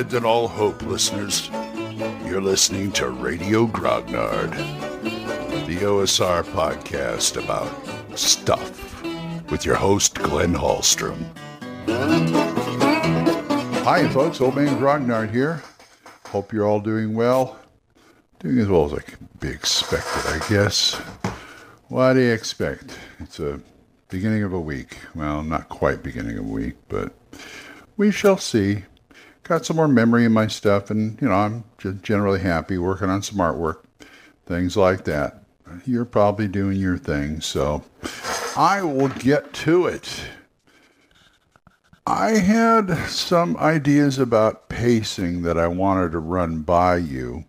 Abandon all hope, listeners. You're listening to Radio Grognard, the OSR podcast about stuff with your host, Glenn Hallstrom. Hi, folks. Old Man Grognard here. Hope you're all doing well. Doing as well as I can be expected, I guess. What do you expect? It's a beginning of a week. Well, not quite beginning of a week, but we shall see. Got some more memory in my stuff, and you know, I'm generally happy working on some artwork, things like that. You're probably doing your thing, so I will get to it. I had some ideas about pacing that I wanted to run by you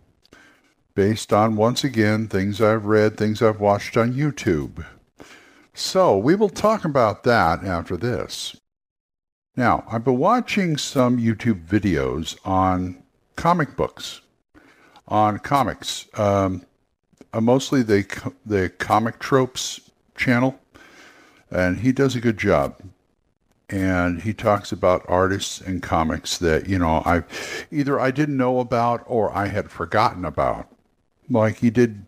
based on, once again, things I've read, things I've watched on YouTube. So we will talk about that after this. Now, I've been watching some YouTube videos on comic books, on comics, um, uh, mostly the the comic tropes channel, and he does a good job. And he talks about artists and comics that you know I either I didn't know about or I had forgotten about. Like he did,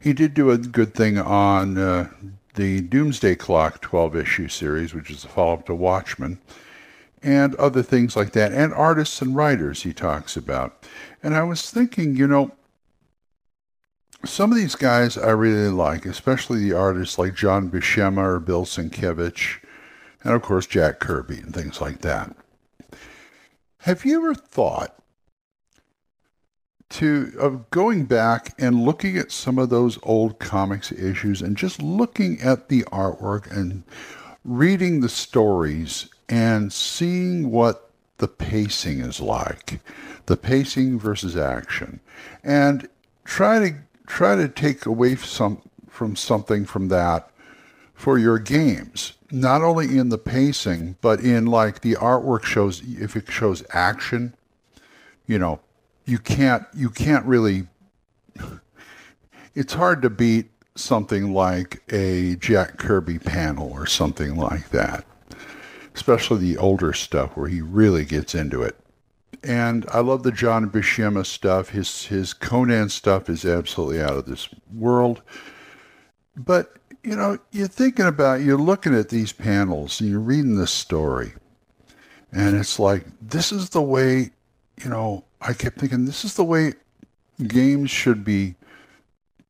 he did do a good thing on uh, the Doomsday Clock 12 issue series, which is a follow up to Watchmen, and other things like that, and artists and writers he talks about. And I was thinking, you know, some of these guys I really like, especially the artists like John Buscema or Bill Sienkiewicz, and of course Jack Kirby and things like that. Have you ever thought to of going back and looking at some of those old comics issues and just looking at the artwork and reading the stories and seeing what the pacing is like, the pacing versus action, and try to try to take away some from something from that for your games. Not only in the pacing, but in like the artwork shows if it shows action, you know, you can't you can't really it's hard to beat something like a Jack Kirby panel or something like that. Especially the older stuff where he really gets into it. And I love the John Buscema stuff. His his Conan stuff is absolutely out of this world. But you know, you're thinking about you're looking at these panels and you're reading this story. And it's like this is the way, you know, I kept thinking this is the way games should be,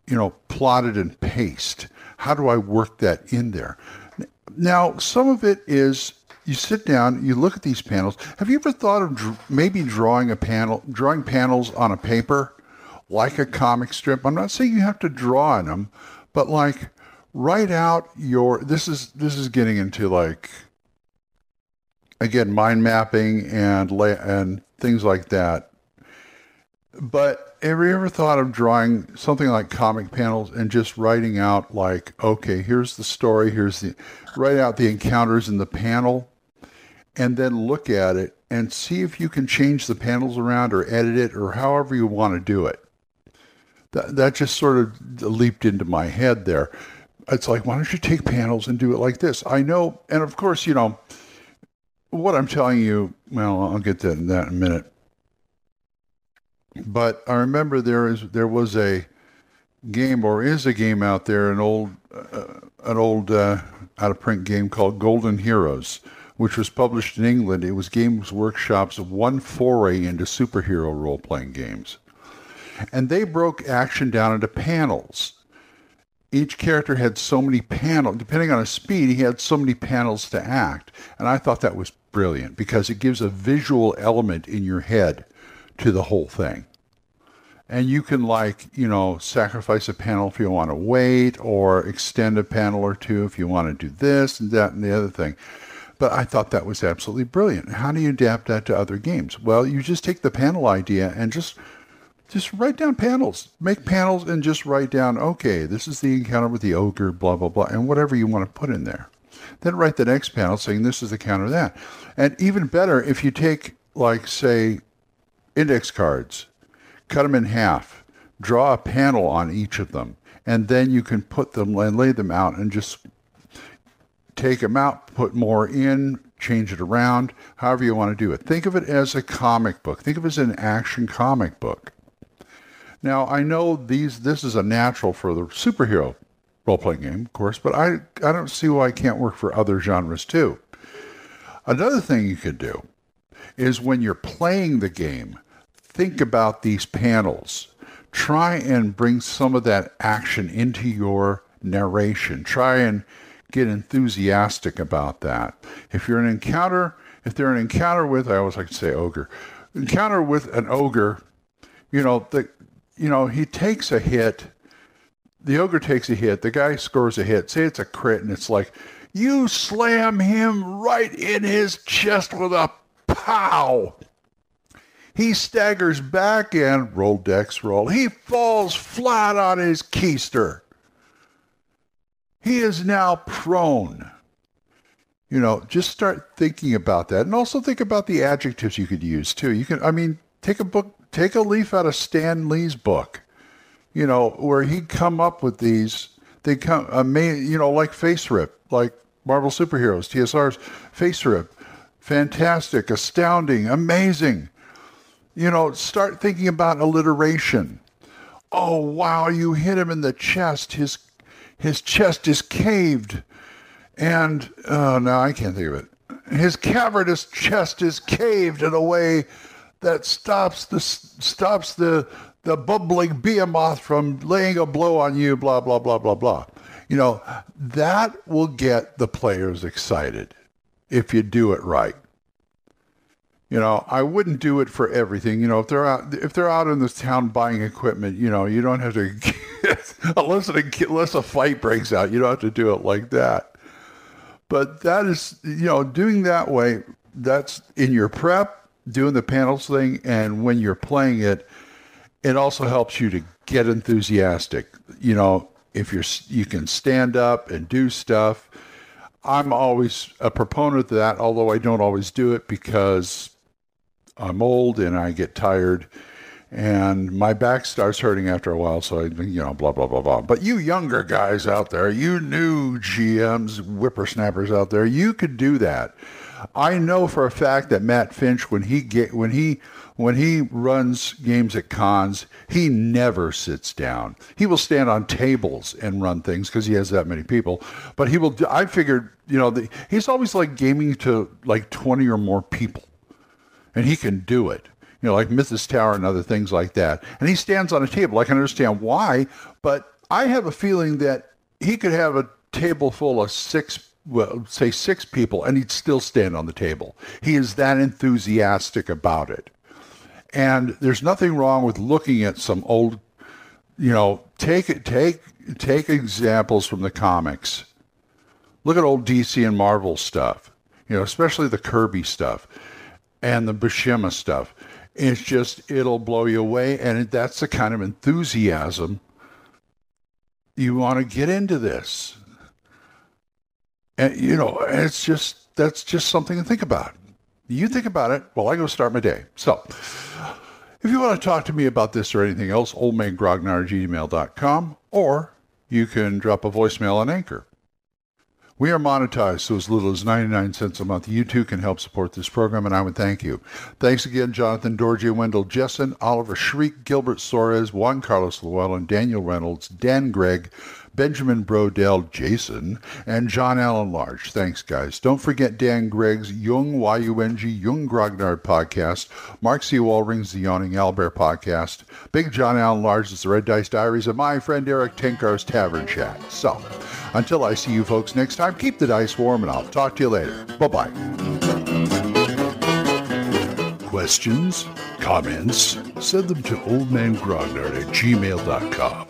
you know, plotted and paced. How do I work that in there? Now, some of it is you sit down, you look at these panels. Have you ever thought of dr- maybe drawing a panel, drawing panels on a paper, like a comic strip? I'm not saying you have to draw on them, but like write out your. This is this is getting into like again mind mapping and lay, and things like that but have you ever thought of drawing something like comic panels and just writing out like, okay, here's the story, here's the write out the encounters in the panel, and then look at it and see if you can change the panels around or edit it or however you want to do it. That that just sort of leaped into my head there. It's like, why don't you take panels and do it like this? I know, and of course, you know, what I'm telling you. Well, I'll get to that in a minute but I remember there is there was a game or is a game out there, an old uh, an old uh, out of print game called Golden Heroes, which was published in England. It was Games Workshop's one foray into superhero role playing games, and they broke action down into panels. Each character had so many panels, depending on his speed, he had so many panels to act. And I thought that was brilliant because it gives a visual element in your head to the whole thing. And you can like, you know, sacrifice a panel if you want to wait or extend a panel or two if you want to do this and that and the other thing. But I thought that was absolutely brilliant. How do you adapt that to other games? Well, you just take the panel idea and just just write down panels. Make panels and just write down, okay, this is the encounter with the ogre, blah, blah, blah, and whatever you want to put in there. Then write the next panel saying this is the counter that. And even better, if you take, like, say, index cards, cut them in half, draw a panel on each of them, and then you can put them and lay them out and just take them out, put more in, change it around, however you want to do it. Think of it as a comic book. Think of it as an action comic book. Now, I know these this is a natural for the superhero role-playing game, of course, but I, I don't see why it can't work for other genres too. Another thing you could do is when you're playing the game, think about these panels. Try and bring some of that action into your narration. Try and get enthusiastic about that. If you're an encounter, if they're an encounter with, I always like to say ogre, encounter with an ogre, you know, the, you know, he takes a hit. The ogre takes a hit. The guy scores a hit. Say it's a crit, and it's like, you slam him right in his chest with a pow. He staggers back and roll dex roll. He falls flat on his keister. He is now prone. You know, just start thinking about that. And also think about the adjectives you could use too. You can, I mean, take a book, take a leaf out of Stan Lee's book, you know, where he'd come up with these. They come, uh, amazing, you know, like FASERIP, like Marvel Superheroes, TSR's FASERIP, Fantastic, astounding, amazing. You know, start thinking about alliteration. Oh, wow, you hit him in the chest. His his chest is caved. And oh no, I can't think of it. His cavernous chest is caved in a way that stops the stops the the bubbling behemoth from laying a blow on you. Blah blah blah blah blah. You know that will get the players excited if you do it right. You know, I wouldn't do it for everything. You know, if they're out if they're out in this town buying equipment, you know, you don't have to unless a, unless a fight breaks out, you don't have to do it like that. But that is, you know, doing that way. That's in your prep, doing the panels thing, and when you're playing it, it also helps you to get enthusiastic. You know, if you're you can stand up and do stuff. I'm always a proponent of that, although I don't always do it because I'm old and I get tired and my back starts hurting after a while. So I, you know, blah blah blah blah. But you younger guys out there, you new GMs, whippersnappers out there, you could do that. I know for a fact that Matt Finch, when he get when he when he runs games at cons, he never sits down. He will stand on tables and run things because he has that many people. But he will. I figured, you know, the, he's always like gaming to like twenty or more people and he can do it. You know, like Mythrus Tower and other things like that. And he stands on a table. I can understand why, but I have a feeling that he could have a table full of six well, say six people, and he'd still stand on the table. He is that enthusiastic about it. And there's nothing wrong with looking at some old, you know, take take take examples from the comics. Look at old DC and Marvel stuff, you know, especially the Kirby stuff and the Buscema stuff. It's just, it'll blow you away. And that's the kind of enthusiasm you want to get into this. And, you know, it's just, that's just something to think about. You think about it while I go start my day. So, if you want to talk to me about this or anything else, oldmangrognard gmail.com, or you can drop a voicemail on Anchor. We are monetized, so as little as 99 cents a month. You too can help support this program, and I would thank you. Thanks again, Jonathan Dorgia, Wendell Jessen, Oliver Shriek, Gilbert Soares, Juan Carlos Llewellyn, Daniel Reynolds, Dan Gregg, Benjamin Brodell, Jason, and John Allen Large. Thanks, guys. Don't forget Dan Gregg's Yung, Y-U-N-G, Yung Grognard podcast, Mark C. Wallring's The Yawning Owlbear podcast, Big John Allen Large is The Red Dice Diaries, and my friend Erik Tenkar's Tavern Chat. So, until I see you folks next time, keep the dice warm, and I'll talk to you later. Bye-bye. Questions? Comments? Send them to oldmangrognard at gmail.com.